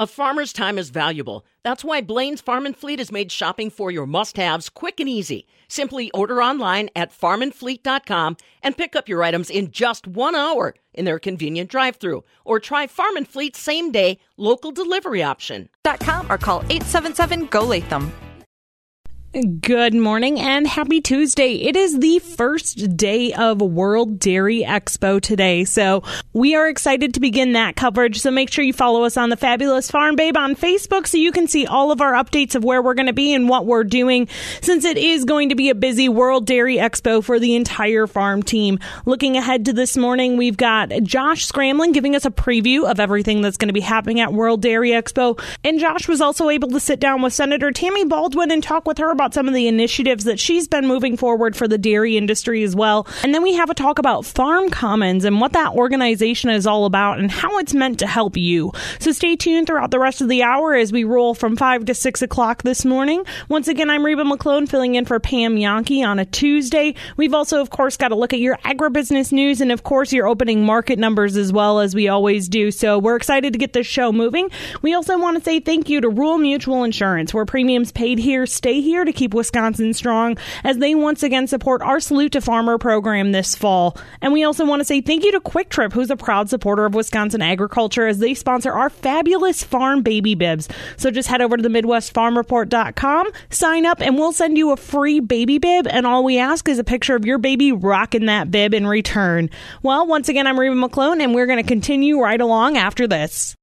A farmer's time is valuable. That's why Blain's Farm and Fleet has made shopping for your must-haves quick and easy. Simply order online at farmandfleet.com and pick up your items in just 1 hour in their convenient drive-through or try Farm and Fleet's same-day local delivery option. .com or call 877-GO-LATHAM. Good morning and happy Tuesday. It is the first day of World Dairy Expo today, so we are excited to begin that coverage. So make sure you follow us on the Fabulous Farm Babe on Facebook so you can see all of our updates of where we're going to be and what we're doing since it is going to be a busy World Dairy Expo for the entire farm team. Looking ahead to this morning, we've got Josh Scramlin giving us a preview of everything that's going to be happening at World Dairy Expo. And Josh was also able to sit down with Senator Tammy Baldwin and talk with her about some of the initiatives that she's been moving forward for the dairy industry as well. And then we have a talk about Farm Commons and what that organization is all about and how it's meant to help you. So stay tuned throughout the rest of the hour as we roll from 5 to 6 o'clock this morning. Once again, I'm Reba McClone filling in for Pam Jahnke on a Tuesday. We've also, of course, got to look at your agribusiness news and, of course, your opening market numbers as well as we always do. So we're excited to get this show moving. We also want to say thank you to Rural Mutual Insurance, where premiums paid here stay here to keep Wisconsin strong as they once again support our Salute to Farmer program this fall. And we also want to say thank you to Kwik Trip, who's a proud supporter of Wisconsin agriculture as they sponsor our fabulous farm baby bibs. So just head over to the MidwestFarmReport.com, sign up, and we'll send you a free baby bib. And all we ask is a picture of your baby rocking that bib in return. Well, once again, I'm Reba McClone, and we're going to continue right along after this.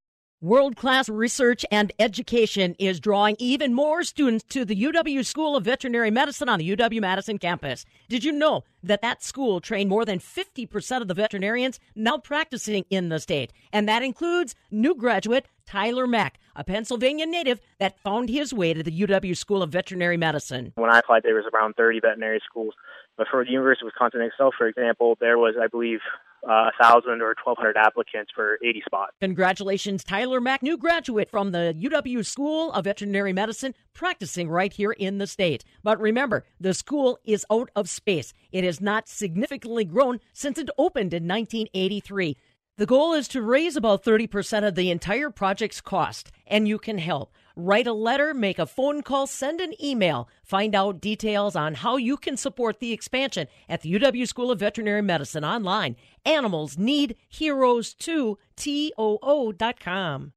World class research and education is drawing even more students to the UW School of Veterinary Medicine on the UW Madison campus. Did you know that that school trained more than 50% of the veterinarians now practicing in the state? And that includes new graduate Tyler Mack, a Pennsylvania native that found his way to the UW School of Veterinary Medicine. When I applied, there was around 30 veterinary schools. But for the University of Wisconsin itself, for example, there was, I believe, uh, 1,000 or 1,200 applicants for 80 spots. Congratulations, Tyler Mack, new graduate from the UW School of Veterinary Medicine, practicing right here in the state. But remember, the school is out of space. It has not significantly grown since it opened in 1983. The goal is to raise about 30% of the entire project's cost, and you can help. Write a letter, make a phone call, send an email. Find out details on how you can support the expansion at the UW School of Veterinary Medicine online. Animals need heroes too. TOO.com.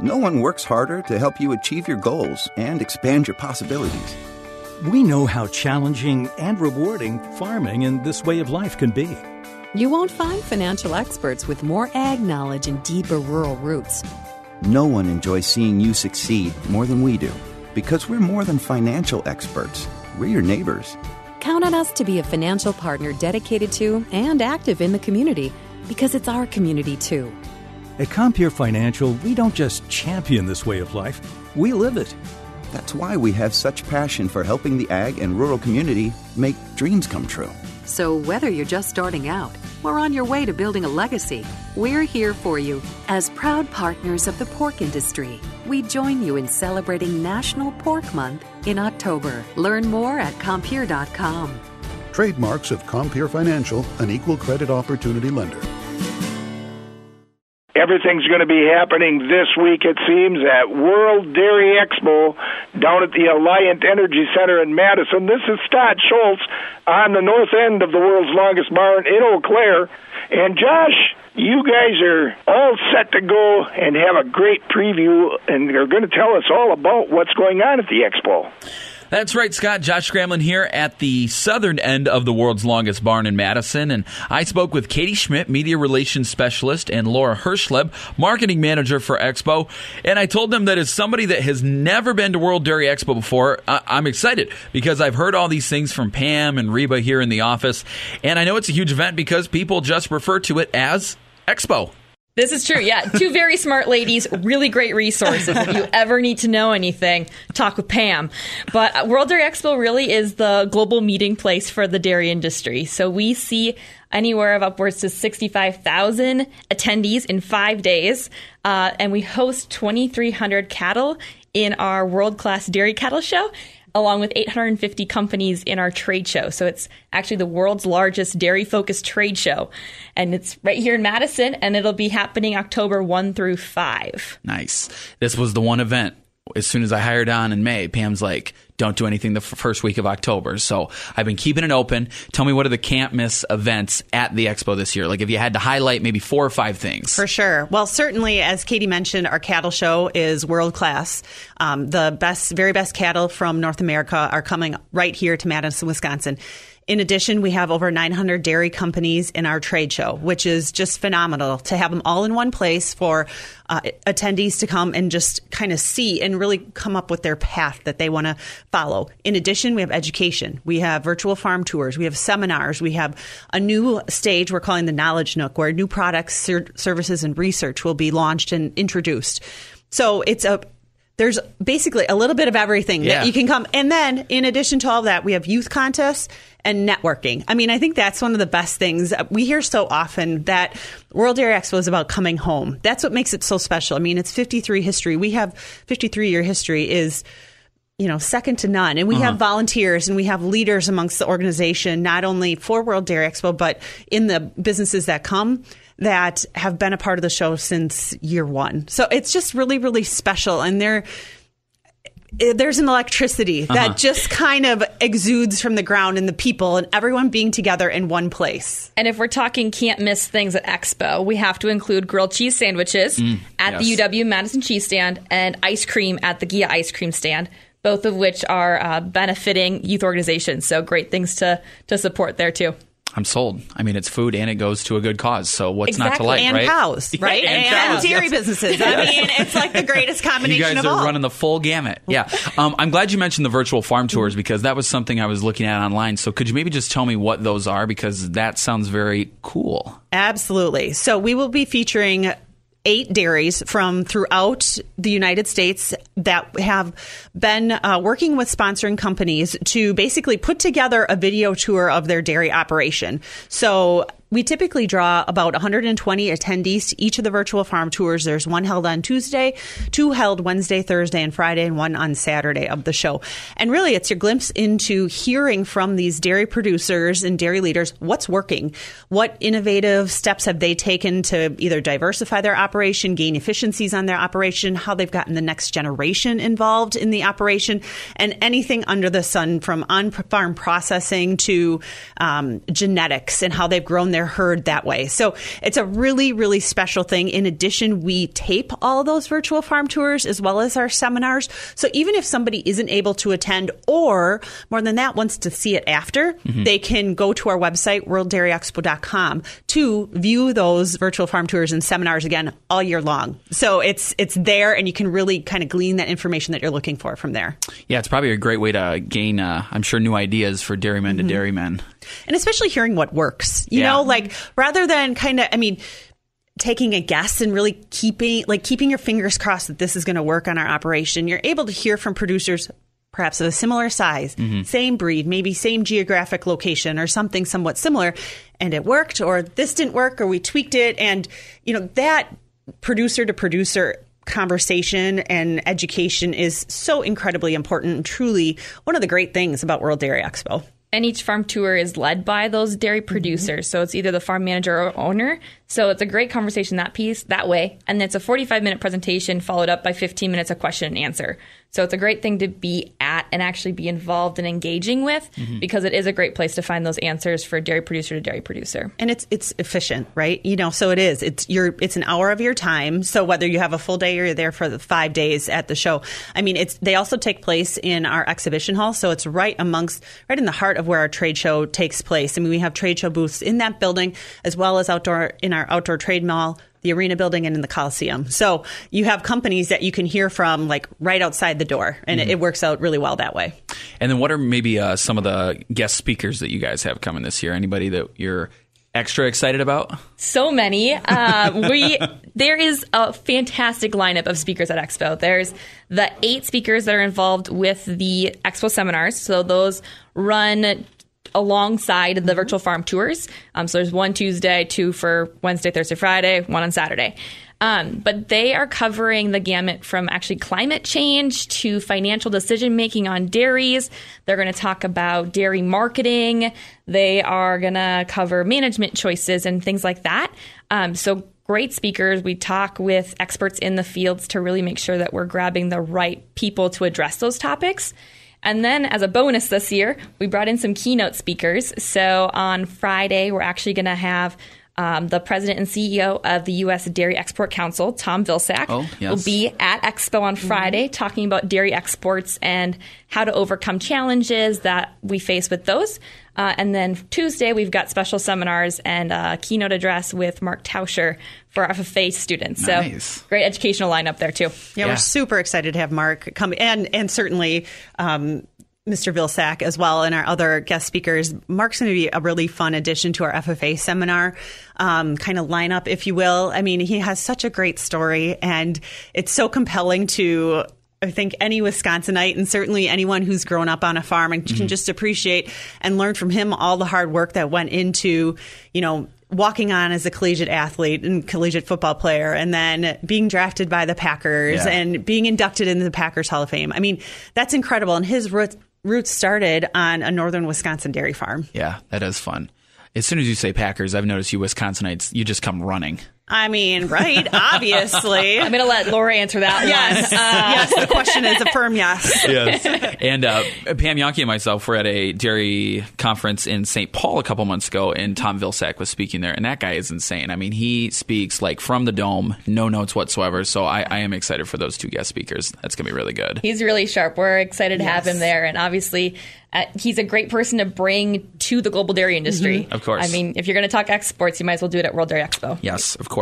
No one works harder to help you achieve your goals and expand your possibilities. We know how challenging and rewarding farming and this way of life can be. You won't find financial experts with more ag knowledge and deeper rural roots. No one enjoys seeing you succeed more than we do because we're more than financial experts. We're your neighbors. Count on us to be a financial partner dedicated to and active in the community because it's our community too. At Compeer Financial, we don't just champion this way of life, we live it. That's why we have such passion for helping the ag and rural community make dreams come true. So, whether you're just starting out or on your way to building a legacy, we're here for you. As proud partners of the pork industry, we join you in celebrating National Pork Month in October. Learn more at Compeer.com. Trademarks of Compeer Financial, an equal credit opportunity lender. Everything's going to be happening this week, it seems, at World Dairy Expo down at the Alliant Energy Center in Madison. This is Scott Schultz on the north end of the world's longest barn in Eau Claire. And Josh, you guys are all set to go and have a great preview, and they're going to tell us all about what's going on at the expo. That's right, Scott. Josh Scramlin here at the southern end of the world's longest barn in Madison. And I spoke with Katie Schmidt, media relations specialist, and Laura Herschleb, marketing manager for Expo. And I told them that as somebody that has never been to World Dairy Expo before, I- am excited because I've heard all these things from Pam and Reba here in the office. And I know it's a huge event because people just refer to it as Expo. This is true. Yeah. Two very smart ladies, really great resources. If you ever need to know anything, talk with Pam. But World Dairy Expo really is the global meeting place for the dairy industry. So we see anywhere of upwards to 65,000 attendees in five days. Uh, and we host 2,300 cattle in our world class dairy cattle show. Along with 850 companies in our trade show. So it's actually the world's largest dairy focused trade show. And it's right here in Madison, and it'll be happening October 1 through 5. Nice. This was the one event. As soon as I hired on in May, Pam's like, don't do anything the f- first week of October. So I've been keeping it open. Tell me what are the can't miss events at the expo this year? Like if you had to highlight maybe four or five things. For sure. Well, certainly, as Katie mentioned, our cattle show is world class. Um, the best, very best cattle from North America are coming right here to Madison, Wisconsin. In addition, we have over 900 dairy companies in our trade show, which is just phenomenal to have them all in one place for uh, attendees to come and just kind of see and really come up with their path that they want to follow. In addition, we have education. We have virtual farm tours. We have seminars. We have a new stage we're calling the Knowledge Nook, where new products, ser- services, and research will be launched and introduced. So it's a there's basically a little bit of everything Yeah. that you can come. And then, in addition to all that, we have youth contests and networking. I mean, I think that's one of the best things. We hear so often that World Dairy Expo is about coming home. That's what makes it so special. I mean, it's 53 history. We have 53 year history is you know, second to none. And we have uh-huh. volunteers and we have leaders amongst the organization, not only for World Dairy Expo, but in the businesses that come that have been a part of the show since year one. So it's just really, really special. And there, eh, there's an electricity that Uh-huh. just kind of exudes from the ground and the people and everyone being together in one place. And if we're talking can't miss things at Expo, we have to include grilled cheese sandwiches Mm, at the. UW Madison Cheese Stand and ice cream at the Gia Ice Cream Stand, both of which are uh, benefiting youth organizations. So great things to, to support there too. I'm sold. I mean, it's food and it goes to a good cause. So what's not to Exactly. like, and right? cows, right? and and cows, dairy yes. businesses. I mean, it's like the greatest combination of all. You guys are all. running the full gamut. Yeah. Um, I'm glad you mentioned the virtual farm tours because that was something I was looking at online. So could you maybe just tell me what those are? Because that sounds very cool. Absolutely. So we will be featuring eight dairies from throughout the United States that have been uh, working with sponsoring companies to basically put together a video tour of their dairy operation. So we typically draw about 120 attendees to each of the virtual farm tours. There's one held on Tuesday, two held Wednesday, Thursday, and Friday, and one on Saturday of the show. And really, it's your glimpse into hearing from these dairy producers and dairy leaders what's working, what innovative steps have they taken to either diversify their operation, gain efficiencies on their operation, how they've gotten the next generation involved in the operation, and anything under the sun from on farm processing to um, genetics and how they've grown their herd that way. So it's a really, really special thing. In addition, we tape all those virtual farm tours as well as our seminars. So even if somebody isn't able to attend or more than that wants to see it after, Mhm. they can go to our website, worlddairyexpo.com to view those virtual farm tours and seminars again all year long. So it's it's there and you can really kind of glean that information that you're looking for from there. Yeah, it's probably a great way to gain, uh, I'm sure, new ideas for dairymen to dairymen. And especially hearing what works you Yeah. know like rather than kind of i mean taking a guess and really keeping like keeping your fingers crossed that this is going to work on our operation you're able to hear from producers perhaps of a similar size Mhm. same breed maybe same geographic location or something somewhat similar and it worked or this didn't work or we tweaked it and you know that producer to producer conversation and education is so incredibly important and truly one of the great things about world dairy expo And each farm tour is led by those dairy mm-hmm. producers. So it's either the farm manager or owner. So it's a great conversation that piece that way. And it's a 45 minute presentation followed up by 15 minutes of question and answer. So it's a great thing to be at and actually be involved and engaging with Mhm. because it is a great place to find those answers for dairy producer to dairy producer. and it's it's efficient, right? You know, so it is. It's your it's an hour of your time. So whether you have a full day or you're there for the five days at the show, I mean, it's they also take place in our exhibition hall, so it's right amongst right in the heart of where our trade show takes place. I mean, we have trade show booths in that building as well as outdoor in our outdoor trade mall. The arena building and in the Coliseum. So you have companies that you can hear from like right outside the door, and it, Mhm. it works out really well that way. And then what are maybe uh, some of the guest speakers that you guys have coming this year? Anybody that you're extra excited about? So many. Uh, we there is a fantastic lineup of speakers at Expo. There's the eight speakers that are involved with the Expo seminars. So those run alongside the virtual farm tours. Um, so there's one Tuesday, two for Wednesday, Thursday, Friday, one on Saturday. Um, but they are covering the gamut from actually climate change to financial decision making on dairies. They're going to talk about dairy marketing. They are going to cover management choices and things like that. Um, so great speakers. We talk with experts in the fields to really make sure that we're grabbing the right people to address those topics. And then, as a bonus this year, we brought in some keynote speakers. So on Friday, we're actually going to have um, the president and CEO of the U.S. Dairy Export Council, Tom Vilsack, oh, yes. will be at Expo on Friday mm-hmm. talking about dairy exports and how to overcome challenges that we face with those. Uh, and then Tuesday, we've got special seminars and a keynote address with Mark Tauscher for FFA students. Nice. So great educational lineup there, too. Yeah, yeah, we're super excited to have Mark come and, and certainly, um, Mr. Vilsack as well and our other guest speakers. Mark's going to be a really fun addition to our FFA seminar um, kind of lineup, if you will. I mean, he has such a great story, and it's so compelling to I think any Wisconsinite and certainly anyone who's grown up on a farm and mm-hmm. can just appreciate and learn from him all the hard work that went into, you know, walking on as a collegiate athlete and collegiate football player and then being drafted by the Packers yeah. and being inducted into the Packers Hall of Fame. I mean, that's incredible. And his roots, roots started on a northern Wisconsin dairy farm. Yeah, that is fun. As soon as you say Packers, I've noticed you Wisconsinites, you just come running. I mean, right? Obviously. I'm going to let Laura answer that yes. one. Uh, yes, the question is a firm yes. yes. And uh, Pam Jahnke and myself were at a dairy conference in St. Paul a couple months ago, and Tom Vilsack was speaking there, and that guy is insane. I mean, he speaks like from the dome, no notes whatsoever. So I, I am excited for those two guest speakers. That's going to be really good. He's really sharp. We're excited to Yes. have him there, and obviously. Uh, he's a great person to bring to the global dairy industry. Of course. I mean, if you're going to talk exports, you might as well do it at World Dairy Expo. Yes, of course.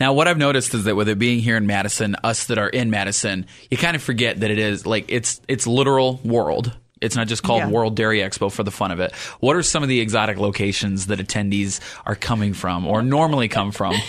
Now, what I've noticed is that with it being here in Madison, us that are in Madison, you kind of forget that it is like it's it's literal world. It's not just called Yeah. World Dairy Expo for the fun of it. What are some of the exotic locations that attendees are coming from or normally come from?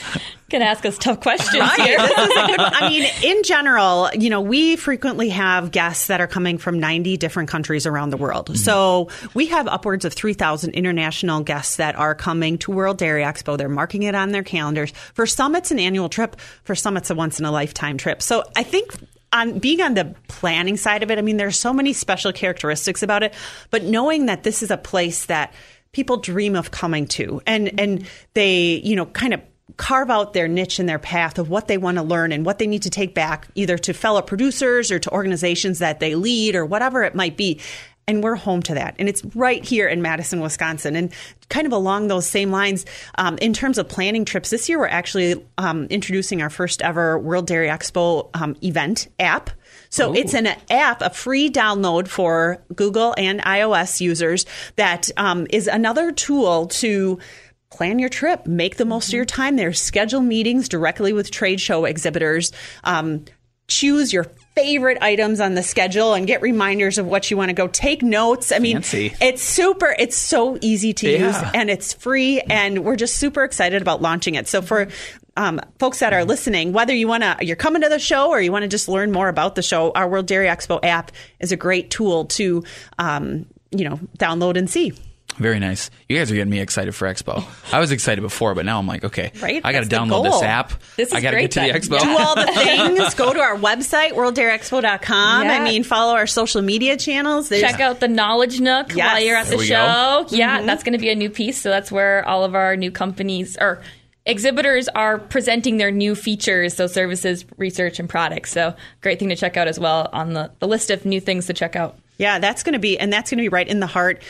Can ask us tough questions Right. here. This is a good one. I mean, in general, you know, we frequently have guests that are coming from 90 different countries around the world. Mm-hmm. So we have upwards of 3,000 international guests that are coming to World Dairy Expo. They're marking it on their calendars. For some, it's an annual trip. For some, it's a once in a lifetime trip. So I think on being on the planning side of it, I mean, there's so many special characteristics about it, but knowing that this is a place that people dream of coming to and, and they, you know, kind of carve out their niche and their path of what they want to learn and what they need to take back either to fellow producers or to organizations that they lead or whatever it might be. And we're home to that. And it's right here in Madison, Wisconsin. And kind of along those same lines, um, in terms of planning trips, this year we're actually um, introducing our first ever World Dairy Expo um, event app. So it's an app, a free download for Google and iOS users that um, is another tool to plan your trip, make the most of your time there, schedule meetings directly with trade show exhibitors, um, choose your favorite items on the schedule and get reminders of what you want to go take notes. I mean Fancy. it's super it's so easy to use and it's free and we're just super excited about launching it. So for um, folks that are listening whether you want to you're coming to the show or you want to just learn more about the show our world dairy expo app is a great tool to um, you know download and see Very nice. You guys are getting me excited for Expo. I was excited before, but now I'm like, okay, Right? I got to download this app. This is I got to great get to the. Expo. do all the things. Go to our website, worlddairyexpo.com. I mean, follow our social media channels. There's, Check out the Knowledge Nook Yes. while you're at There the show. go. Yeah, mm-hmm. that's going to be a new piece. So that's where all of our new companies or exhibitors are presenting their new features, so services, research, and products. So great thing to check out as well on the, the list of new things to check out. Yeah, that's going to be, and that's going to be right in the heart,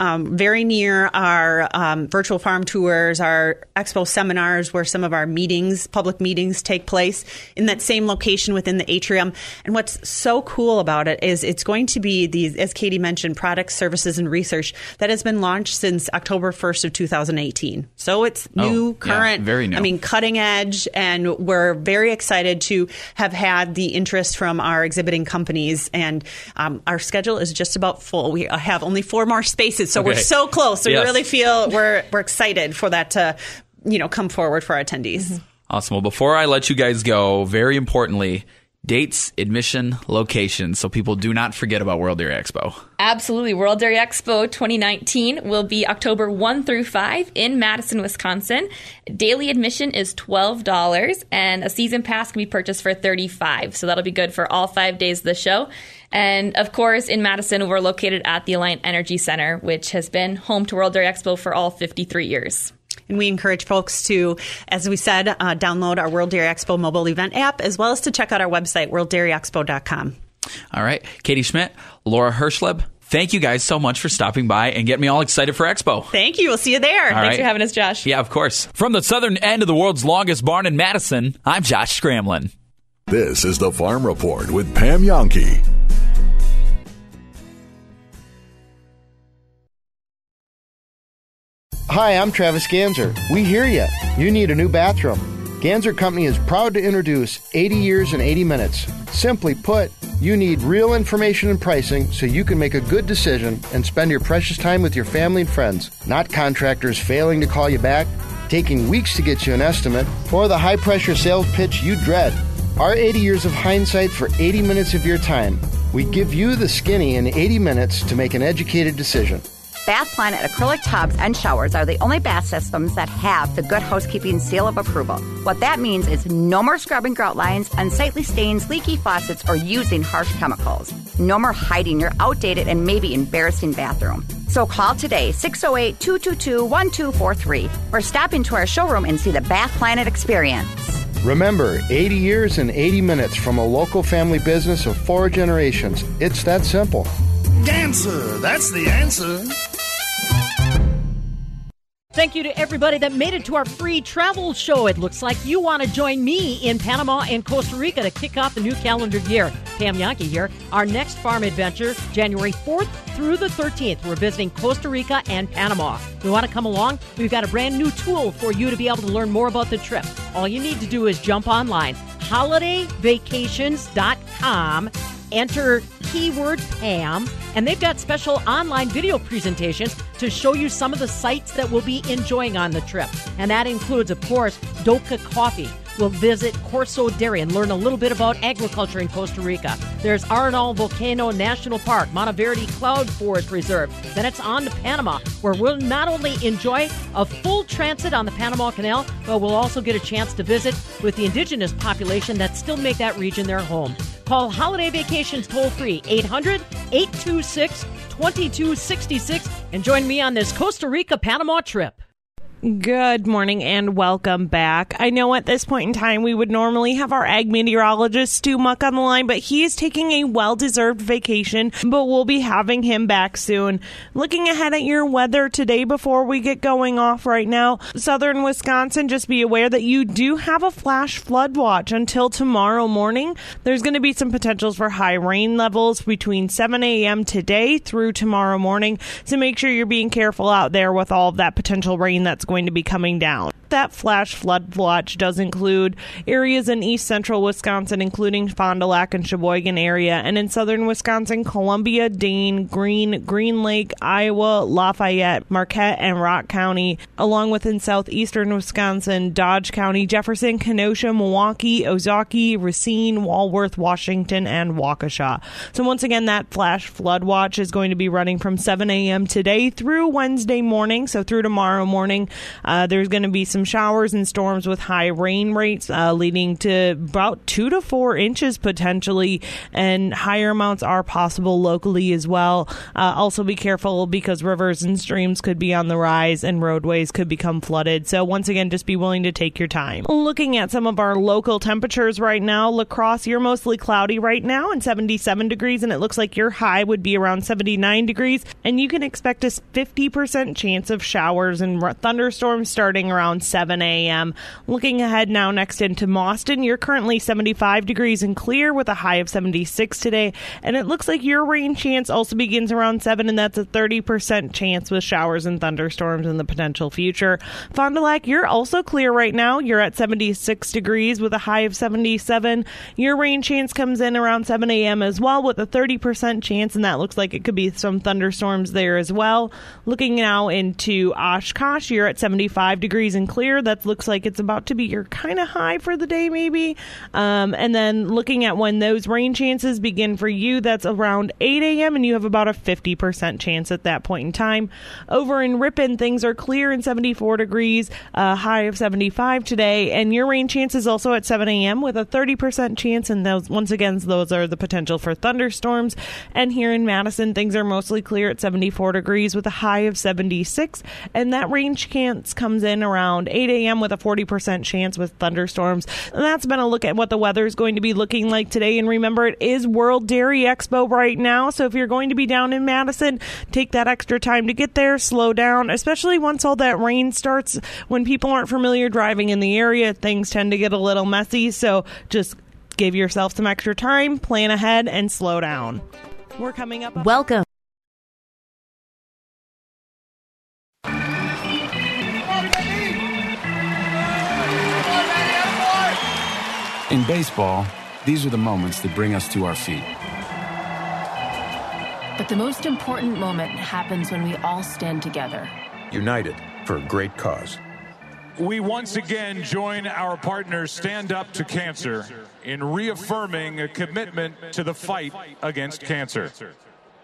um, very near our um, virtual farm tours, our expo seminars, where some of our meetings, public meetings, take place in that same location within the atrium. And what's so cool about it is it's going to be these, as Katie mentioned, products, services, and research that has been launched since October 1st of 2018. So it's Oh, new, yeah, current, very new. I mean, cutting edge, and we're very excited to have had the interest from our exhibiting companies. And um, our schedule is just about full. We have only four more spaces, so we're so close. So Yes. we really feel we're we're excited for that to you know come forward for our attendees. Mm-hmm. Awesome. Well, before I let you guys go, very importantly, dates, admission, location, so people do not forget about World Dairy Expo. Absolutely. World Dairy Expo 2019 will be October 1 through 5 in Madison, Wisconsin. Daily admission is $12 and a season pass can be purchased for 35 So that'll be good for all five days of the show. And of course, in Madison, we're located at the Alliant Energy Center, which has been home to World Dairy Expo for all 53 years. And we encourage folks to, as we said, uh, download our World Dairy Expo mobile event app, as well as to check out our website, worlddairyexpo.com. All right. Katie Schmidt, Laura Herschleb, thank you guys so much for stopping by and getting me all excited for Expo. Thank you. We'll see you there. All Thanks right. for having us, Josh. Yeah, of course. From the southern end of the world's longest barn in Madison, I'm Josh Scramlin. This is the Farm Report with Pam Jahnke. Hi, I'm Travis Ganzer. We hear you. You need a new bathroom. Ganzer Company is proud to introduce 80 years in 80 minutes. Simply put, you need real information and pricing so you can make a good decision and spend your precious time with your family and friends, not contractors failing to call you back, taking weeks to get you an estimate, or the high pressure sales pitch you dread. Our 80 years of hindsight for 80 minutes of your time. We give you the skinny in 80 minutes to make an educated decision. Bath Planet acrylic tubs and showers are the only bath systems that have the Good Housekeeping seal of approval. What that means is no more scrubbing grout lines, unsightly stains, leaky faucets, or using harsh chemicals. No more hiding your outdated and maybe embarrassing bathroom. So call today 608 222 1243 or stop into our showroom and see the Bath Planet experience. Remember, 80 years and 80 minutes from a local family business of four generations. It's that simple. Ganzer, that's the answer. Thank you to everybody that made it to our free travel show. It looks like you want to join me in Panama and Costa Rica to kick off the new calendar year. Pam Jahnke here. Our next farm adventure, January 4th through the 13th. We're visiting Costa Rica and Panama. You want to come along? We've got a brand new tool for you to be able to learn more about the trip. All you need to do is jump online, holidayvacations.com enter keyword Pam, and they've got special online video presentations to show you some of the sites that we'll be enjoying on the trip. And that includes, of course, Doka Coffee. We'll visit Corso Dairy and learn a little bit about agriculture in Costa Rica. There's Arenal Volcano National Park, Monteverde Cloud Forest Reserve. Then it's on to Panama, where we'll not only enjoy a full transit on the Panama Canal, but we'll also get a chance to visit with the indigenous population that still make that region their home. Call Holiday Vacations toll free 800 826 2266 and join me on this Costa Rica Panama trip. Good morning and welcome back. I know at this point in time we would normally have our ag meteorologist Stu Muck on the line, but he is taking a well deserved vacation, but we'll be having him back soon. Looking ahead at your weather today before we get going off right now, southern Wisconsin, just be aware that you do have a flash flood watch until tomorrow morning. There's going to be some potentials for high rain levels between 7 a.m. today through tomorrow morning, so make sure you're being careful out there with all of that potential rain that's going to be coming down. That flash flood watch does include areas in east central Wisconsin, including Fond du Lac and Sheboygan area, and in southern Wisconsin, Columbia, Dane, Green, Green Lake, Iowa, Lafayette, Marquette, and Rock County, along with in southeastern Wisconsin, Dodge County, Jefferson, Kenosha, Milwaukee, Ozaukee, Racine, Walworth, Washington, and Waukesha. So once again, that flash flood watch is going to be running from 7 a.m. today through Wednesday morning, so through tomorrow morning. Uh, there's going to be some showers and storms with high rain rates, uh, leading to about two to four inches potentially, and higher amounts are possible locally as well. Uh, also, be careful because rivers and streams could be on the rise and roadways could become flooded. So, once again, just be willing to take your time. Looking at some of our local temperatures right now, La Crosse, you're mostly cloudy right now and 77 degrees, and it looks like your high would be around 79 degrees, and you can expect a 50% chance of showers and thunderstorms starting around 7 a.m. Looking ahead now next into Mauston, you're currently 75 degrees and clear with a high of 76 today, and it looks like your rain chance also begins around 7, and that's a 30% chance with showers and thunderstorms in the potential future. Fond du Lac, you're also clear right now. You're at 76 degrees with a high of 77. Your rain chance comes in around 7 a.m. as well with a 30% chance, and that looks like it could be some thunderstorms there as well. Looking now into Oshkosh, you're at 75 degrees and clear. That looks like it's about to be your kind of high for the day, maybe. Um, and then looking at when those rain chances begin for you, that's around 8 a.m., and you have about a 50% chance at that point in time. Over in Ripon, things are clear and 74 degrees, a high of 75 today, and your rain chance is also at 7 a.m. with a 30% chance. And those, once again, those are the potential for thunderstorms. And here in Madison, things are mostly clear at 74 degrees with a high of 76, and that rain chance comes in around 8 a.m. with a 40% chance with thunderstorms. And that's been a look at what the weather is going to be looking like today. And remember, it is World Dairy Expo right now, so if you're going to be down in Madison, take that extra time to get there, slow down, especially once all that rain starts. When people aren't familiar driving in the area, things tend to get a little messy, so just give yourself some extra time, plan ahead, and slow down. We're coming up. Welcome. In baseball, these are the moments that bring us to our feet. But the most important moment happens when we all stand together. United for a great cause. We once again join our partners Stand Up to Cancer in reaffirming a commitment to the fight against cancer.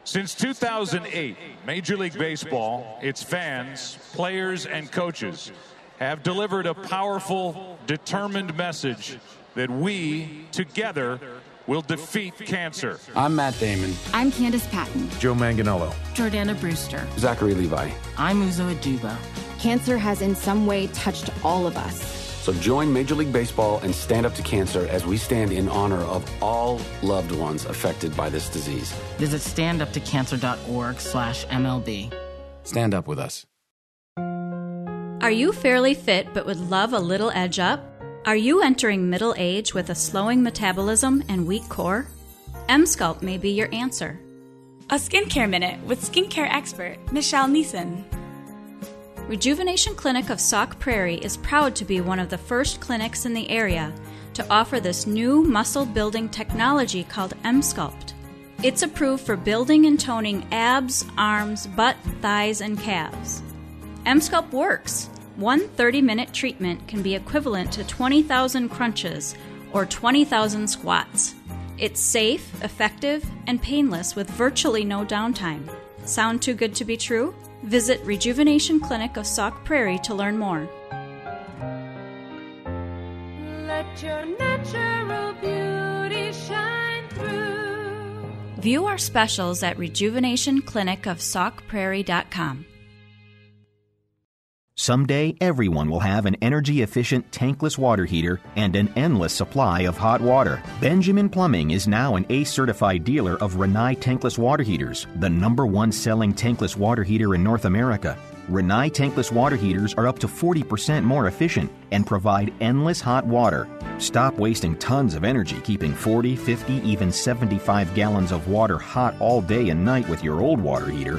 Since 2008, Major League Baseball, its fans, players, and coaches have delivered a powerful, determined message that we, together, will defeat cancer. I'm Matt Damon. I'm Candice Patton. Joe Manganiello. Jordana Brewster. Zachary Levi. I'm Uzo Aduba. Cancer has in some way touched all of us. So join Major League Baseball and stand up to cancer as we stand in honor of all loved ones affected by this disease. Visit standuptocancer.org slash MLB. Stand up with us. Are you fairly fit but would love a little edge up? Are you entering middle age with a slowing metabolism and weak core? Emsculpt may be your answer. A skincare minute with skincare expert Michelle Neeson. Rejuvenation Clinic of Sauk Prairie is proud to be one of the first clinics in the area to offer this new muscle building technology called Emsculpt. It's approved for building and toning abs, arms, butt, thighs, and calves. Emsculpt works. One 30 minute treatment can be equivalent to 20,000 crunches or 20,000 squats. It's safe, effective, and painless with virtually no downtime. Sound too good to be true? Visit Rejuvenation Clinic of Sauk Prairie to learn more. Let your natural beauty shine through. View our specials at rejuvenationclinicofsaukprairie.com. Someday, everyone will have an energy efficient tankless water heater and an endless supply of hot water. Benjamin Plumbing is now an ACE certified dealer of Rinnai tankless water heaters, the number one selling tankless water heater in North America. Rinnai tankless water heaters are up to 40% more efficient and provide endless hot water. Stop wasting tons of energy keeping 40, 50, even 75 gallons of water hot all day and night with your old water heater.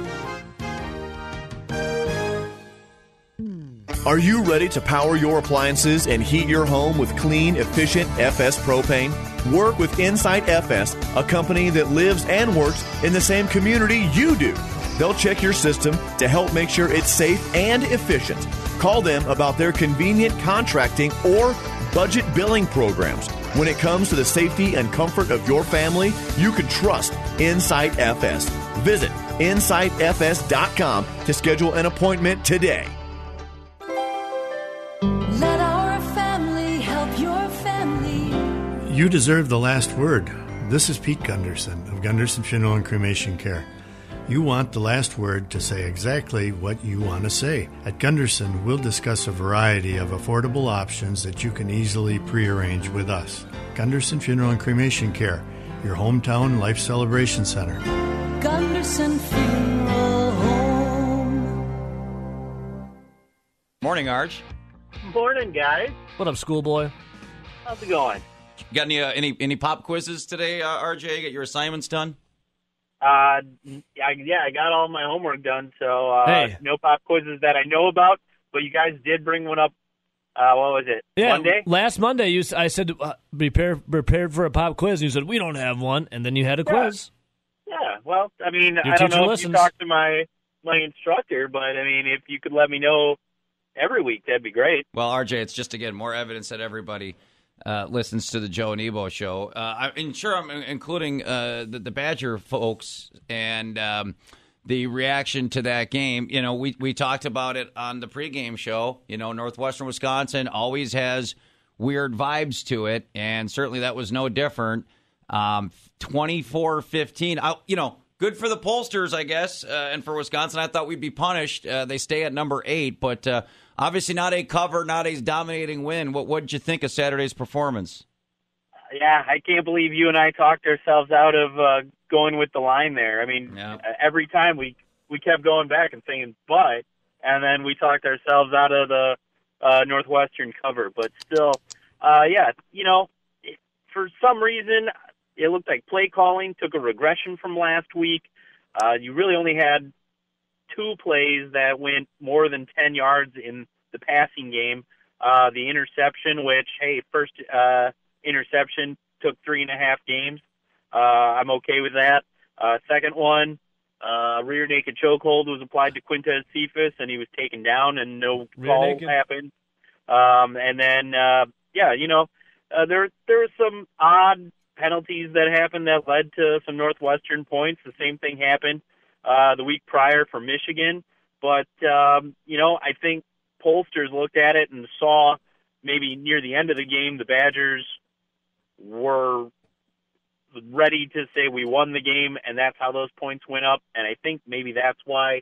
Are you ready to power your appliances and heat your home with clean, efficient FS propane? Work with Insight FS, a company that lives and works in the same community you do. They'll check your system to help make sure it's safe and efficient. Call them about their convenient contracting or budget billing programs. When it comes to the safety and comfort of your family, you can trust Insight FS. Visit insightfs.com to schedule an appointment today. You deserve the last word. This is Pete Gunderson of Gunderson Funeral and Cremation Care. You want the last word to say exactly what you want to say. At Gunderson, we'll discuss a variety of affordable options that you can easily prearrange with us. Gunderson Funeral and Cremation Care, your hometown life celebration center. Gunderson Funeral Home. Morning, Arch. Morning, guys. What up, schoolboy? How's it going? Got any uh, any any pop quizzes today, uh, RJ? Get your assignments done? Uh, I, yeah, I got all my homework done, so uh, Hey. no pop quizzes that I know about. But you guys did bring one up. Uh, what was it? Yeah, Monday. last Monday, you I said uh, prepare prepared for a pop quiz. And you said we don't have one, and then you had a Yeah. quiz. Yeah. Well, I mean, Your I don't know if listens. you talked to my my instructor, but I mean, if you could let me know every week, that'd be great. Well, RJ, it's just again more evidence that everybody uh, listens to the Joe and Ebo show. Uh, I'm sure, I'm including uh, the, the Badger folks and um, the reaction to that game. You know, we we talked about it on the pregame show. You know, Northwestern Wisconsin always has weird vibes to it, and certainly that was no different. Um, 24-15. I, you know, good for the pollsters, I guess, uh, and for Wisconsin. I thought we'd be punished. Uh, they stay at number eight, but uh, obviously not a cover, not a dominating win. What what did you think of Saturday's performance? Yeah, I can't believe you and I talked ourselves out of uh, going with the line there. I mean, uh, every time we we kept going back and saying but, and then we talked ourselves out of the uh, Northwestern cover. But still, uh, yeah, you know, for some reason, it looked like play calling took a regression from last week. Uh, you really only had two plays that went more than 10 yards in the passing game. Uh, the interception, which, hey, first uh, interception took three and a half games. Uh, I'm okay with that. Uh, second one, uh, rear naked chokehold was applied to Quintez Cephas, and he was taken down, and no Rear call naked? happened. Um, and then, uh, yeah, you know, uh, there there were some odd penalties that happened that led to some Northwestern points. The same thing happened uh, the week prior for Michigan, but um, you know, I think pollsters looked at it and saw maybe near the end of the game the Badgers were ready to say we won the game, and that's how those points went up. And I think maybe that's why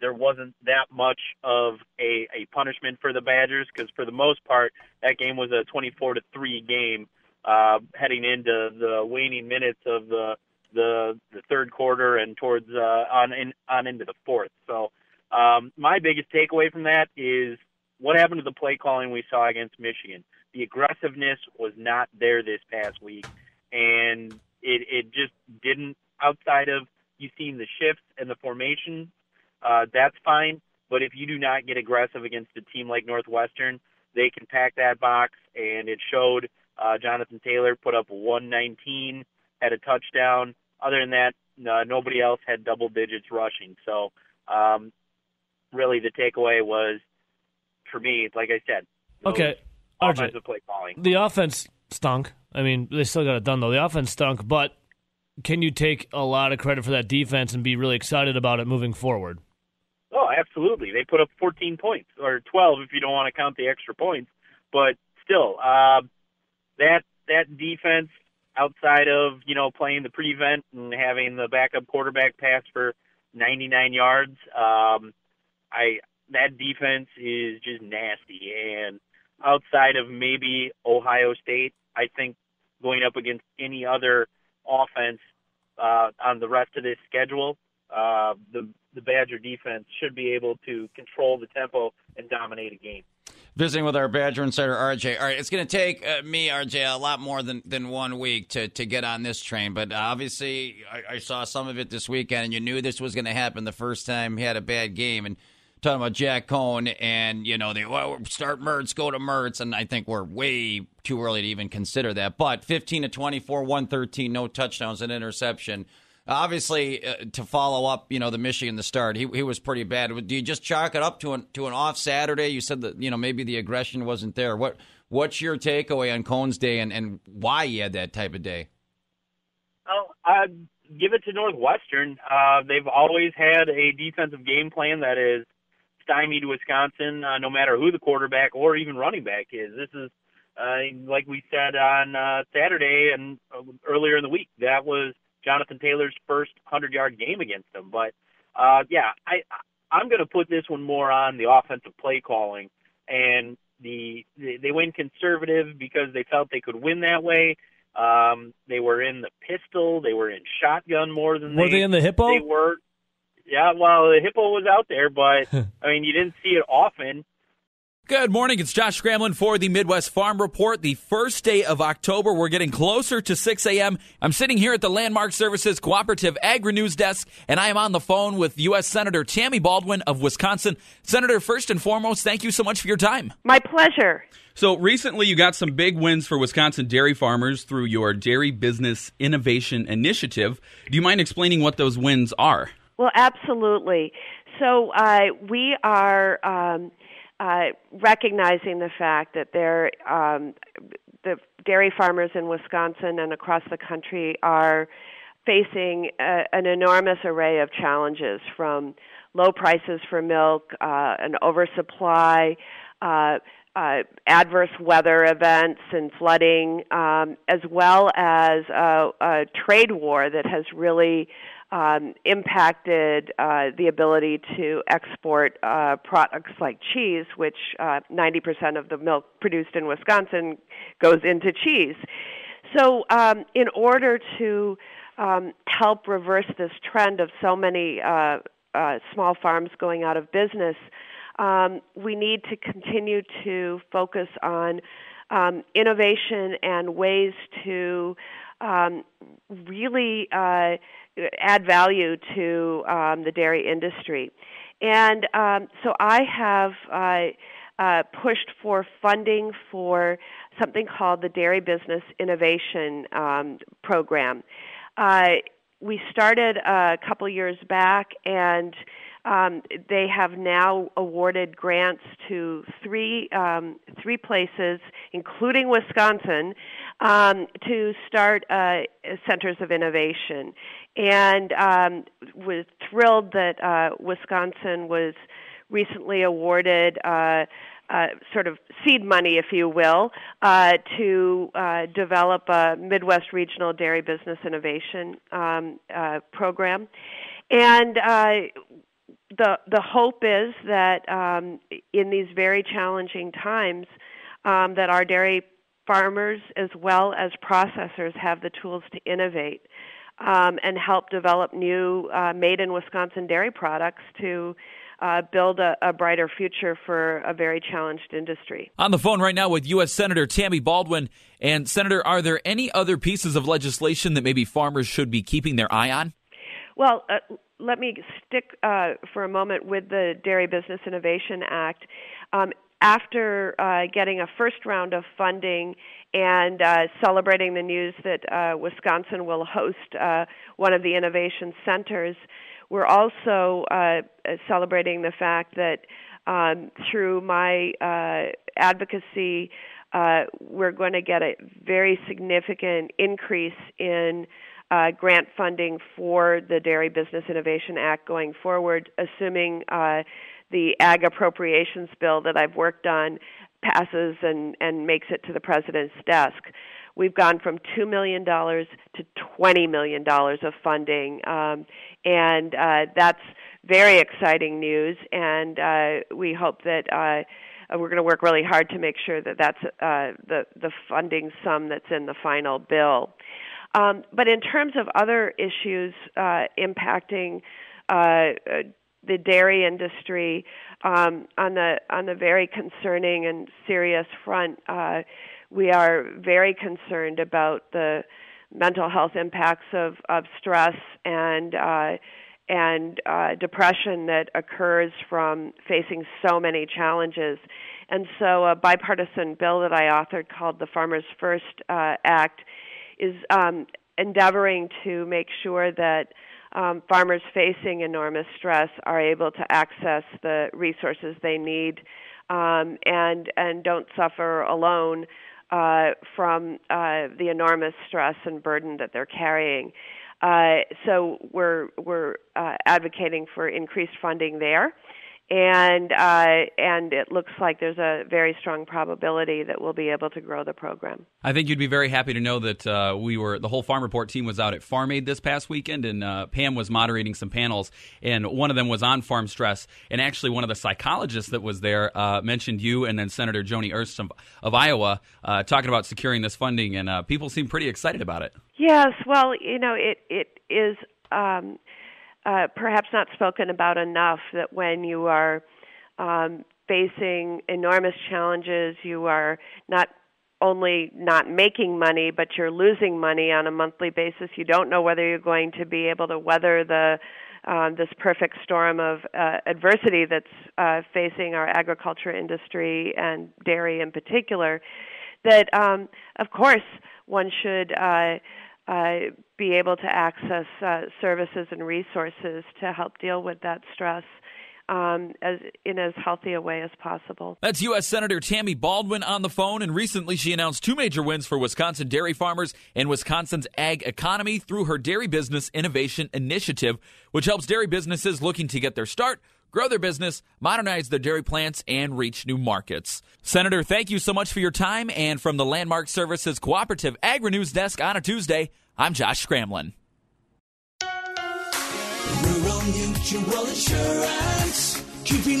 there wasn't that much of a, a punishment for the Badgers, because for the most part, that game was a 24 to three game uh, heading into the waning minutes of the the the third quarter and towards uh, on in, on into the fourth. So um, my biggest takeaway from that is what happened to the play calling we saw against Michigan. The aggressiveness was not there this past week, and it it just didn't. Outside of you seeing the shifts and the formation, uh, that's fine. But if you do not get aggressive against a team like Northwestern, they can pack that box, and it showed. Uh, Jonathan Taylor put up 119, had a touchdown. Other than that, uh, nobody else had double digits rushing. So, um, really, the takeaway was for me, like I said, Okay, RJ. play calling. The offense stunk. I mean, they still got it done though. The offense stunk, but can you take a lot of credit for that defense and be really excited about it moving forward? Oh, absolutely. They put up 14 points, or 12 if you don't want to count the extra points. But still, uh, that that defense, outside of you know playing the prevent and having the backup quarterback pass for 99 yards, um, I that defense is just nasty. And outside of maybe Ohio State, I think going up against any other offense uh, on the rest of this schedule, uh, the the Badger defense should be able to control the tempo and dominate a game. Visiting with our Badger insider RJ. All right, it's going to take uh, me RJ a lot more than, than one week to, to get on this train, but obviously I, I saw some of it this weekend, and you knew this was going to happen the first time he had a bad game. And talking about Jack Coan, and you know they well start Mertz, go to Mertz, and I think we're way too early to even consider that. But 15 to 24, 113, no touchdowns, an interception. Obviously, uh, to follow up, you know, the Michigan the start, he he was pretty bad. Do you just chalk it up to an to an off Saturday? You said that you know maybe the aggression wasn't there. What what's your takeaway on Coan's day and, and why he had that type of day? Oh, I'd give it to Northwestern. Uh, they've always had a defensive game plan that is stymied Wisconsin, uh, no matter who the quarterback or even running back is. This is, uh, like we said on uh, Saturday and uh, earlier in the week, that was Jonathan Taylor's first 100 yard game against them. But, uh, yeah, I, I'm going to put this one more on the offensive play calling. And the, they they went conservative because they felt they could win that way. Um, they were in the pistol. They were in shotgun more than Were they, they in the hippo? They were. Yeah, well, the hippo was out there, but I mean, you didn't see it often. Good morning. It's Josh Scramlin for the Midwest Farm Report. The first day of October, we're getting closer to 6 a.m. I'm sitting here at the Landmark Services Cooperative Agri News Desk, and I am on the phone with U.S. Senator Tammy Baldwin of Wisconsin. Senator, first and foremost, thank you so much for your time. My pleasure. So recently, you got some big wins for Wisconsin dairy farmers through your Dairy Business Innovation Initiative. Do you mind explaining what those wins are? Well, absolutely. So uh, we are. Um, uh, recognizing the fact that there, um, the dairy farmers in Wisconsin and across the country are facing a, an enormous array of challenges from low prices for milk, uh, an oversupply, uh, uh, adverse weather events and flooding, um, as well as a, a trade war that has really um, impacted uh, the ability to export uh, products like cheese, which uh, 90% of the milk produced in Wisconsin goes into cheese. So, um, in order to um, help reverse this trend of so many uh, uh, small farms going out of business, um, we need to continue to focus on um, innovation and ways to um, really uh, add value to um, the dairy industry. And um, so I have uh, uh, pushed for funding for something called the Dairy Business Innovation um, Program. Uh, we started a couple years back, and um, they have now awarded grants to three um, three places, including Wisconsin, um, to start uh, centers of innovation. And um, was thrilled that uh, Wisconsin was recently awarded. Uh, uh, sort of seed money, if you will, uh, to uh, develop a Midwest Regional Dairy Business Innovation um, uh, program. And uh, the the hope is that um, in these very challenging times, um, that our dairy farmers as well as processors have the tools to innovate um, and help develop new uh, made in Wisconsin dairy products to. Uh, build a, a, brighter future for a very challenged industry. On the phone right now with U.S. Senator Tammy Baldwin. And, Senator, are there any other pieces of legislation that maybe farmers should be keeping their eye on? Well, uh, let me stick uh, for a moment with the Dairy Business Innovation Act. Um, after uh, getting a first round of funding and uh, celebrating the news that uh, Wisconsin will host uh, one of the innovation centers, we're also uh, celebrating the fact that um, through my advocacy, we're going to get a very significant increase in uh, grant funding for the Dairy Business Innovation Act going forward, assuming uh, the ag appropriations bill that I've worked on passes and, and makes it to the president's desk. We've gone from $2 million to $20 million of funding, um, and uh, that's very exciting news, and uh, we hope that uh, we're going to work really hard to make sure that that's uh, the, the funding sum that's in the final bill. Um, but in terms of other issues uh, impacting uh, the dairy industry, um, on the on the very concerning and serious front, uh, we are very concerned about the mental health impacts of, of stress and uh, and uh, depression that occurs from facing so many challenges. And so, a bipartisan bill that I authored called the Farmers First uh, Act is um, endeavoring to make sure that um, farmers facing enormous stress are able to access the resources they need um, and and don't suffer alone uh, from uh, the enormous stress and burden that they're carrying. Uh, so we're we're uh, advocating for increased funding there and uh, and it looks like there's a very strong probability that we'll be able to grow the program. I think you'd be very happy to know that uh, we were the whole Farm Report team was out at Farm Aid this past weekend, and uh, Pam was moderating some panels, and one of them was on farm stress, and actually one of the psychologists that was there uh, mentioned you, and then Senator Joni Ernst of, of Iowa uh, talking about securing this funding, and uh, people seem pretty excited about it. Yes, well, you know, it it is. Um, uh, perhaps not spoken about enough that when you are um, facing enormous challenges. You are not only not making money, but you're losing money on a monthly basis. You don't know whether you're going to be able to weather the um, this perfect storm of uh, adversity that's uh, facing our agriculture industry and dairy in particular. That, um, of course, one should uh, uh, be able to access uh, services and resources to help deal with that stress um, as in as healthy a way as possible. That's U.S. Senator Tammy Baldwin on the phone, and recently she announced two major wins for Wisconsin dairy farmers and Wisconsin's ag economy through her Dairy Business Innovation Initiative, which helps dairy businesses looking to get their start. Grow their business, modernize their dairy plants, and reach new markets. Senator, thank you so much for your time. And from the Landmark Services Cooperative Agri News Desk on a Tuesday, I'm Josh Scramlin. Rural Mutual Insurance, keeping.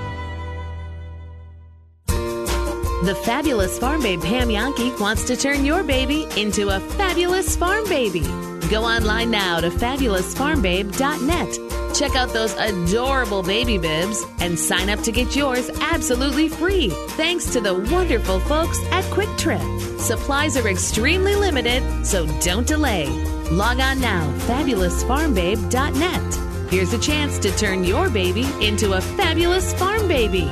The fabulous farm babe Pam Jahnke wants to turn your baby into a fabulous farm baby. Go online now to fabulousfarmbabe.net. Check out those adorable baby bibs and sign up to get yours absolutely free. Thanks to the wonderful folks at Kwik Trip. Supplies are extremely limited, so don't delay. Log on now, fabulousfarmbabe.net. Here's a chance to turn your baby into a fabulous farm baby.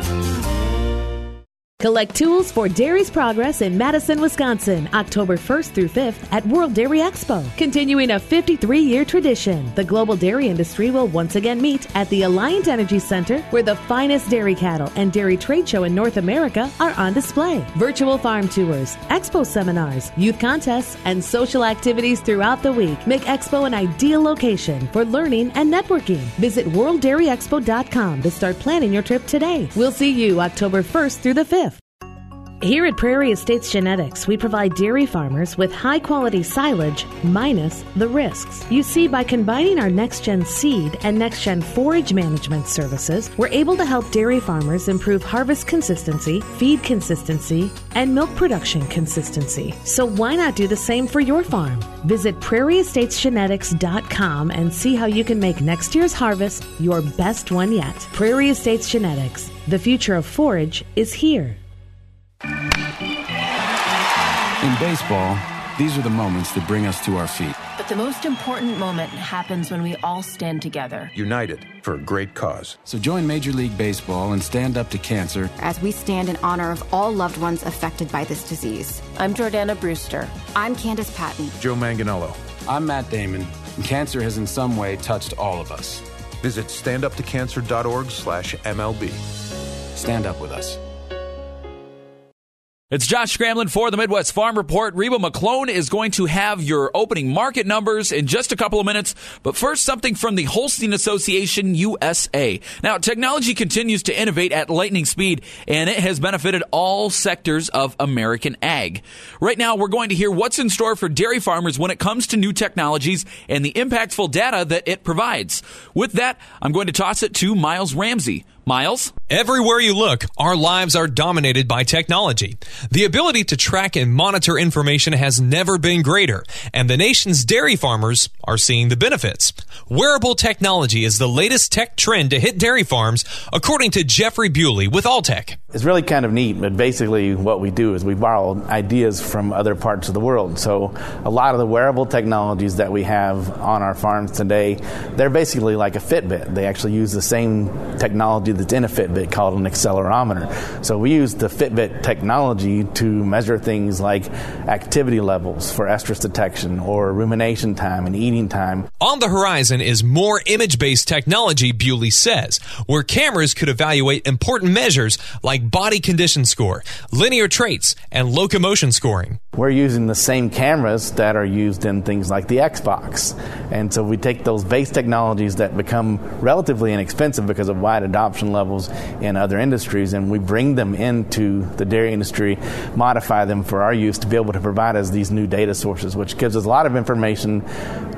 Collect tools for Dairy's Progress in Madison, Wisconsin, October 1st through 5th at World Dairy Expo. Continuing a 53 year tradition, the global dairy industry will once again meet at the Alliant Energy Center, where the finest dairy cattle and dairy trade show in North America are on display. Virtual farm tours, expo seminars, youth contests, and social activities throughout the week make Expo an ideal location for learning and networking. Visit WorldDairyExpo.com to start planning your trip today. We'll see you October 1st through the 5th. Here at Prairie Estates Genetics, we provide dairy farmers with high quality silage minus the risks. You see, by combining our next gen seed and next gen forage management services, we're able to help dairy farmers improve harvest consistency, feed consistency, and milk production consistency. So why not do the same for your farm? Visit prairieestatesgenetics.com and see how you can make next year's harvest your best one yet. Prairie Estates Genetics. The future of forage is here. In baseball, these are the moments that bring us to our feet. But the most important moment happens when we all stand together. United for a great cause. So join Major League Baseball and stand up to cancer as we stand in honor of all loved ones affected by this disease. I'm Jordana Brewster. I'm Candice Patton. Joe Manganiello. I'm Matt Damon, and cancer has in some way touched all of us. Visit standuptocancer.org slash MLB. Stand up with us. It's Josh Scramlin for the Midwest Farm Report. Reba McClone is going to have your opening market numbers in just a couple of minutes. But first, something from the Holstein Association USA. Now, technology continues to innovate at lightning speed, and it has benefited all sectors of American ag. Right now, we're going to hear what's in store for dairy farmers when it comes to new technologies and the impactful data that it provides. With that, I'm going to toss it to Miles Ramsey. Miles? Everywhere you look, our lives are dominated by technology. The ability to track and monitor information has never been greater, and the nation's dairy farmers are seeing the benefits. Wearable technology is the latest tech trend to hit dairy farms, according to Jeffrey Bewley with Alltech. It's really kind of neat, but basically what we do is we borrow ideas from other parts of the world. So a lot of the wearable technologies that we have on our farms today, they're basically like a Fitbit. They actually use the same technology that's in a Fitbit called an accelerometer. So we use the Fitbit technology to measure things like activity levels for estrus detection or rumination time and eating time. On the horizon is more image based technology, Bewley says, where cameras could evaluate important measures like body condition score, linear traits, and locomotion scoring. We're using the same cameras that are used in things like the Xbox. And so we take those base technologies that become relatively inexpensive because of wide adoption levels in other industries and we bring them into the dairy industry, modify them for our use to be able to provide us these new data sources, which gives us a lot of information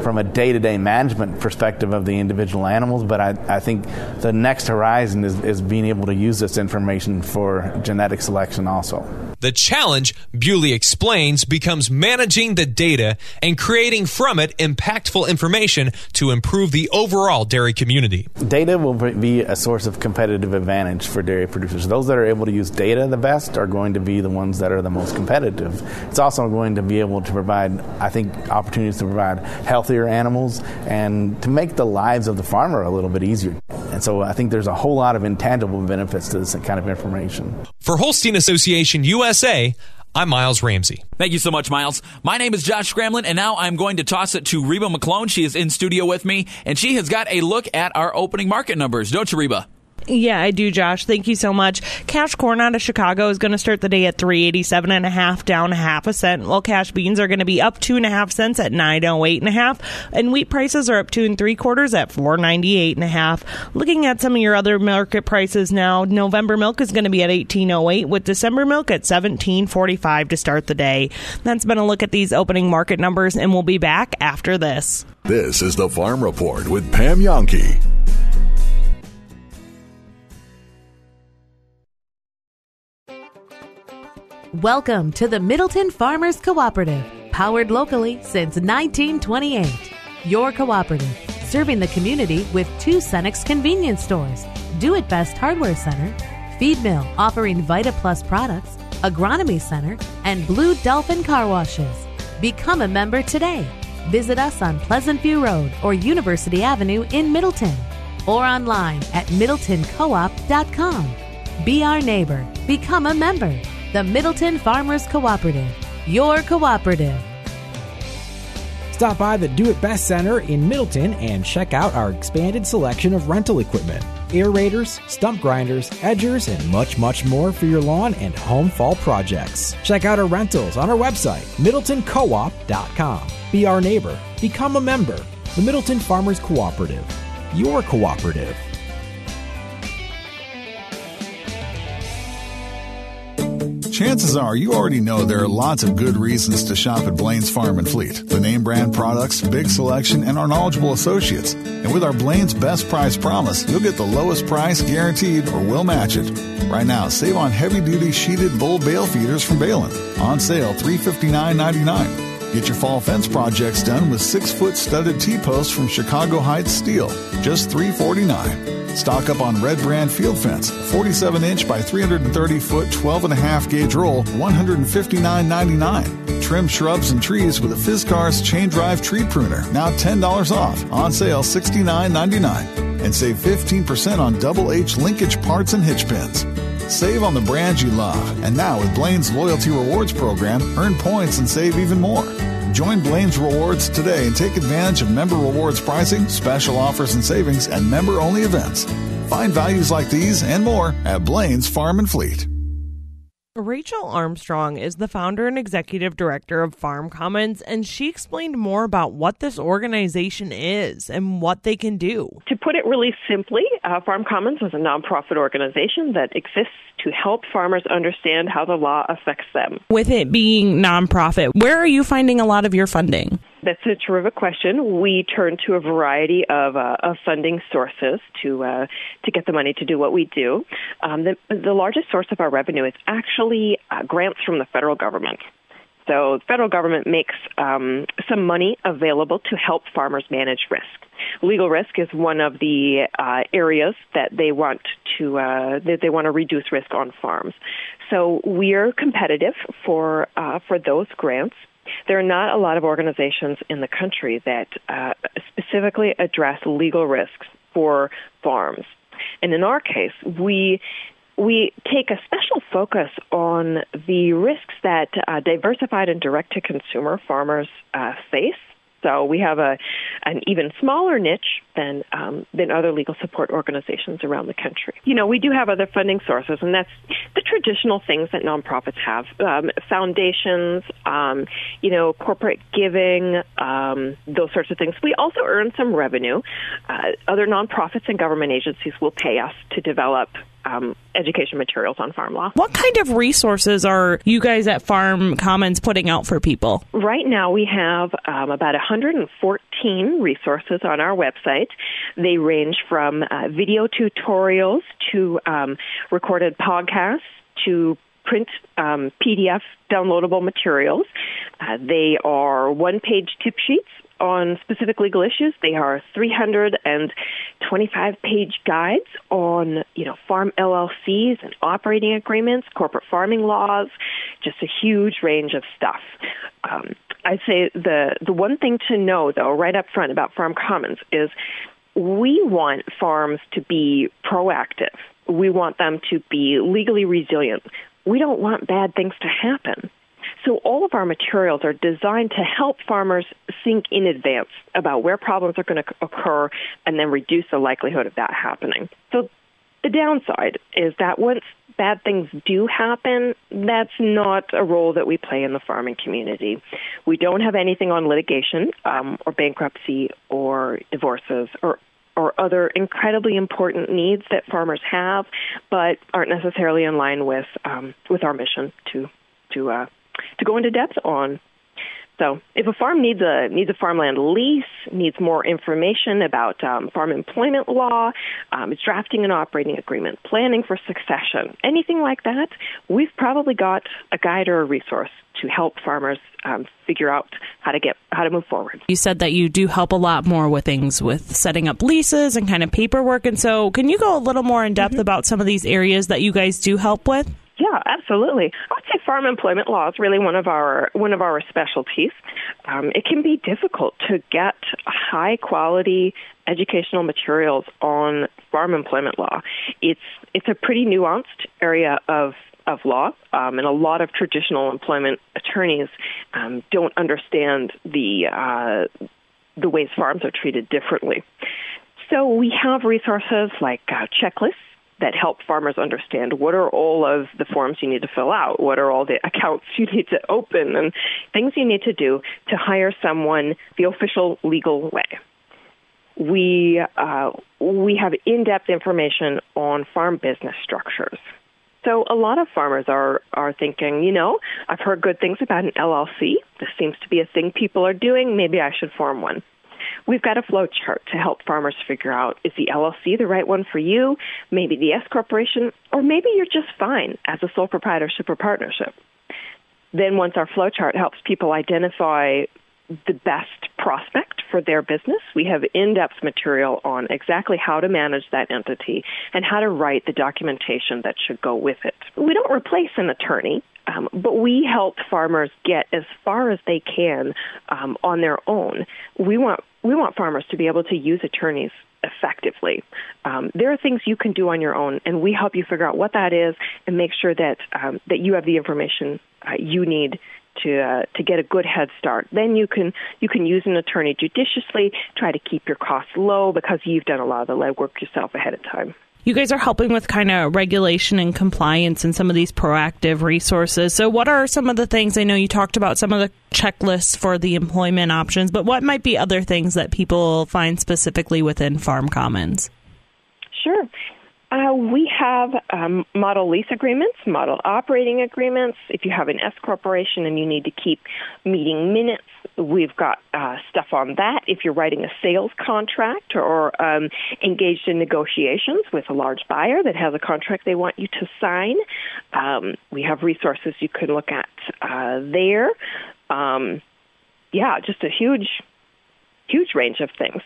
from a day to day management perspective of the individual animals. But I, I think the next horizon is, is being able to use this information for genetic selection also. The challenge, Bewley explains, becomes managing the data and creating from it impactful information to improve the overall dairy community. Data will be a source of competitive advantage for dairy producers. Those that are able to use data the best are going to be the ones that are the most competitive. It's also going to be able to provide, I think, opportunities to provide healthier animals and to make the lives of the farmer a little bit easier. And so I think there's a whole lot of intangible benefits to this kind of information. For Holstein Association USA, I'm Miles Ramsey. Thank you so much, Miles. My name is Josh Scramlin, and now I'm going to toss it to Reba McClone. She is in studio with me, and she has got a look at our opening market numbers, don't you, Reba? Yeah, I do, Josh. Thank you so much. Cash corn out of Chicago is going to start the day at three eighty seven and a half, down a half a cent. While cash beans are going to be up two and a half cents at nine oh eight and a half, and wheat prices are up two and three quarters at four ninety eight and a half. Looking at some of your other market prices now, November milk is going to be at eighteen oh eight, with December milk at seventeen forty five to start the day. That's been a look at these opening market numbers, and we'll be back after this. This is the Farm Report with Pam Jahnke. Welcome to the Middleton Farmers Cooperative, powered locally since 1928. Your cooperative, serving the community with two Cenex convenience stores, Do It Best Hardware Center, Feed Mill offering Vita Plus products, Agronomy Center, and Blue Dolphin Car Washes. Become a member today. Visit us on Pleasant View Road or University Avenue in Middleton or online at middletoncoop.com. Be our neighbor. Become a member. The Middleton Farmers Cooperative. Your cooperative. Stop by the Do It Best Center in Middleton and check out our expanded selection of rental equipment aerators, stump grinders, edgers, and much, much more for your lawn and home fall projects. Check out our rentals on our website, middletoncoop.com. Be our neighbor. Become a member. The Middleton Farmers Cooperative. Your cooperative. Chances are you already know there are lots of good reasons to shop at Blain's Farm and Fleet. The name brand products, big selection, and our knowledgeable associates. And with our Blain's Best Price promise, you'll get the lowest price guaranteed or we'll match it. Right now, save on heavy duty sheeted bull bale feeders from Behlen. On sale $359.99. Get your fall fence projects done with six foot studded T posts from Chicago Heights Steel, just $349. Stock up on Red Brand Field Fence, 47 inch by 330 foot, 12 and a half gauge roll, $159.99. Trim shrubs and trees with a Fiskars chain drive tree pruner, now $10 off. On sale $69.99. And save 15% on double H linkage parts and hitch pins. Save on the brands you love. And now with Blain's Loyalty Rewards program, earn points and save even more. Join Blain's Rewards today and take advantage of member rewards pricing, special offers and savings, and member only events. Find values like these and more at Blain's Farm and Fleet. Rachel Armstrong is the founder and executive director of Farm Commons, and she explained more about what this organization is and what they can do. To put it really simply, uh, Farm Commons is a nonprofit organization that exists to help farmers understand how the law affects them. With it being nonprofit, where are you finding a lot of your funding? That's a terrific question. We turn to a variety of, uh, of funding sources to uh, to get the money to do what we do. Um, the, the largest source of our revenue is actually uh, grants from the federal government. So the federal government makes um, some money available to help farmers manage risk. Legal risk is one of the uh, areas that they want to uh, that they want to reduce risk on farms. So we're competitive for uh, for those grants. There are not a lot of organizations in the country that uh, specifically address legal risks for farms. And in our case, we we take a special focus on the risks that uh, diversified and direct to consumer farmers uh, face so we have a an even smaller niche than um, than other legal support organizations around the country. You know, we do have other funding sources, and that's the traditional things that nonprofits have: um, foundations, um, you know, corporate giving, um, those sorts of things. We also earn some revenue. Uh, other nonprofits and government agencies will pay us to develop um, education materials on farm law. What kind of resources are you guys at Farm Commons putting out for people? Right now, we have um, about 114 resources on our website. They range from uh, video tutorials to um, recorded podcasts to print um, PDF downloadable materials. Uh, they are one page tip sheets on specific legal issues. They are 325 page guides on, you know, farm LLCs and operating agreements, corporate farming laws, just a huge range of stuff. Um, I'd say the the one thing to know though, right up front about Farm Commons is we want farms to be proactive. We want them to be legally resilient. We don't want bad things to happen. So all of our materials are designed to help farmers think in advance about where problems are going to occur and then reduce the likelihood of that happening. So the downside is that once bad things do happen, that's not a role that we play in the farming community. We don't have anything on litigation um, or bankruptcy or divorces or or other incredibly important needs that farmers have, but aren't necessarily in line with um, with our mission to to uh, to go into depth on. So, if a farm needs a needs a farmland lease, needs more information about um, farm employment law, um, is drafting an operating agreement, planning for succession, anything like that, we've probably got a guide or a resource to help farmers um, figure out how to get how to move forward. You said that you do help a lot more with things with setting up leases and kind of paperwork, and so can you go a little more in depth mm-hmm. about some of these areas that you guys do help with? Yeah, absolutely. I would say farm employment law is really one of our one of our specialties. Um, it can be difficult to get high quality educational materials on farm employment law. It's it's a pretty nuanced area of of law, um, and a lot of traditional employment attorneys um, don't understand the uh, the ways farms are treated differently. So we have resources like uh, checklists that help farmers understand what are all of the forms you need to fill out, what are all the accounts you need to open, and things you need to do to hire someone the official legal way. We uh, we have in-depth information on farm business structures. So a lot of farmers are are thinking, you know, I've heard good things about an LLC. This seems to be a thing people are doing. Maybe I should form one. We've got a flow chart to help farmers figure out is the LLC the right one for you, maybe the S corporation, or maybe you're just fine as a sole proprietorship or partnership. Then once our flow chart helps people identify the best prospect for their business. We have in-depth material on exactly how to manage that entity and how to write the documentation that should go with it. We don't replace an attorney. Um, but we help farmers get as far as they can um, on their own. We want we want farmers to be able to use attorneys effectively. Um, there are things you can do on your own, and we help you figure out what that is and make sure that um, that you have the information uh, you need to uh, to get a good head start. Then you can you can use an attorney judiciously, try to keep your costs low because you've done a lot of the legwork yourself ahead of time. You guys are helping with kind of regulation and compliance and some of these proactive resources. So, what are some of the things? I know you talked about some of the checklists for the employment options, but what might be other things that people find specifically within Farm Commons? Sure. Uh, we have um, model lease agreements, model operating agreements. If you have an S corporation and you need to keep meeting minutes, we've got uh, stuff on that. If you're writing a sales contract or um, engaged in negotiations with a large buyer that has a contract they want you to sign, um, we have resources you can look at uh, there. Um, yeah, just a huge huge range of things.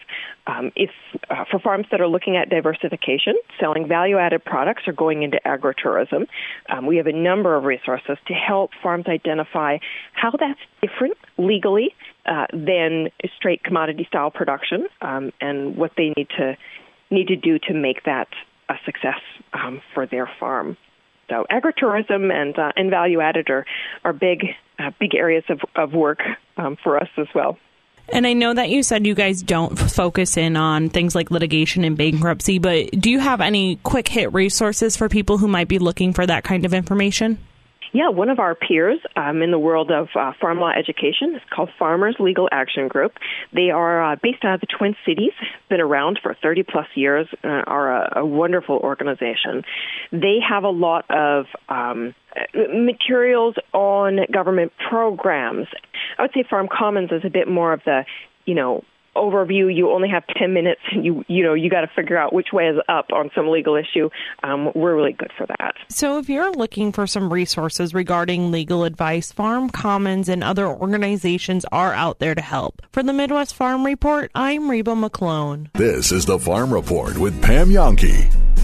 Um, if uh, for farms that are looking at diversification, selling value-added products, or going into agritourism, um, we have a number of resources to help farms identify how that's different legally uh, than straight commodity-style production, um, and what they need to need to do to make that a success um, for their farm. So agritourism and uh, and value added are are big uh, big areas of of work um, for us as well. And I know that you said you guys don't focus in on things like litigation and bankruptcy, but do you have any quick hit resources for people who might be looking for that kind of information? Yeah, one of our peers um, in the world of uh, farm law education is called Farmers Legal Action Group. They are uh, based out of the Twin Cities, been around for 30 plus years, uh, are a, a, wonderful organization. They have a lot of um, materials on government programs. I would say Farm Commons is a bit more of the, you know, overview. You only have 10 minutes. You you know you got to figure out which way is up on some legal issue. Um, we're really good for that. So if you're looking for some resources regarding legal advice, Farm Commons and other organizations are out there to help. For the Midwest Farm Report, I'm Reba McClone. This is the Farm Report with Pam Jahnke.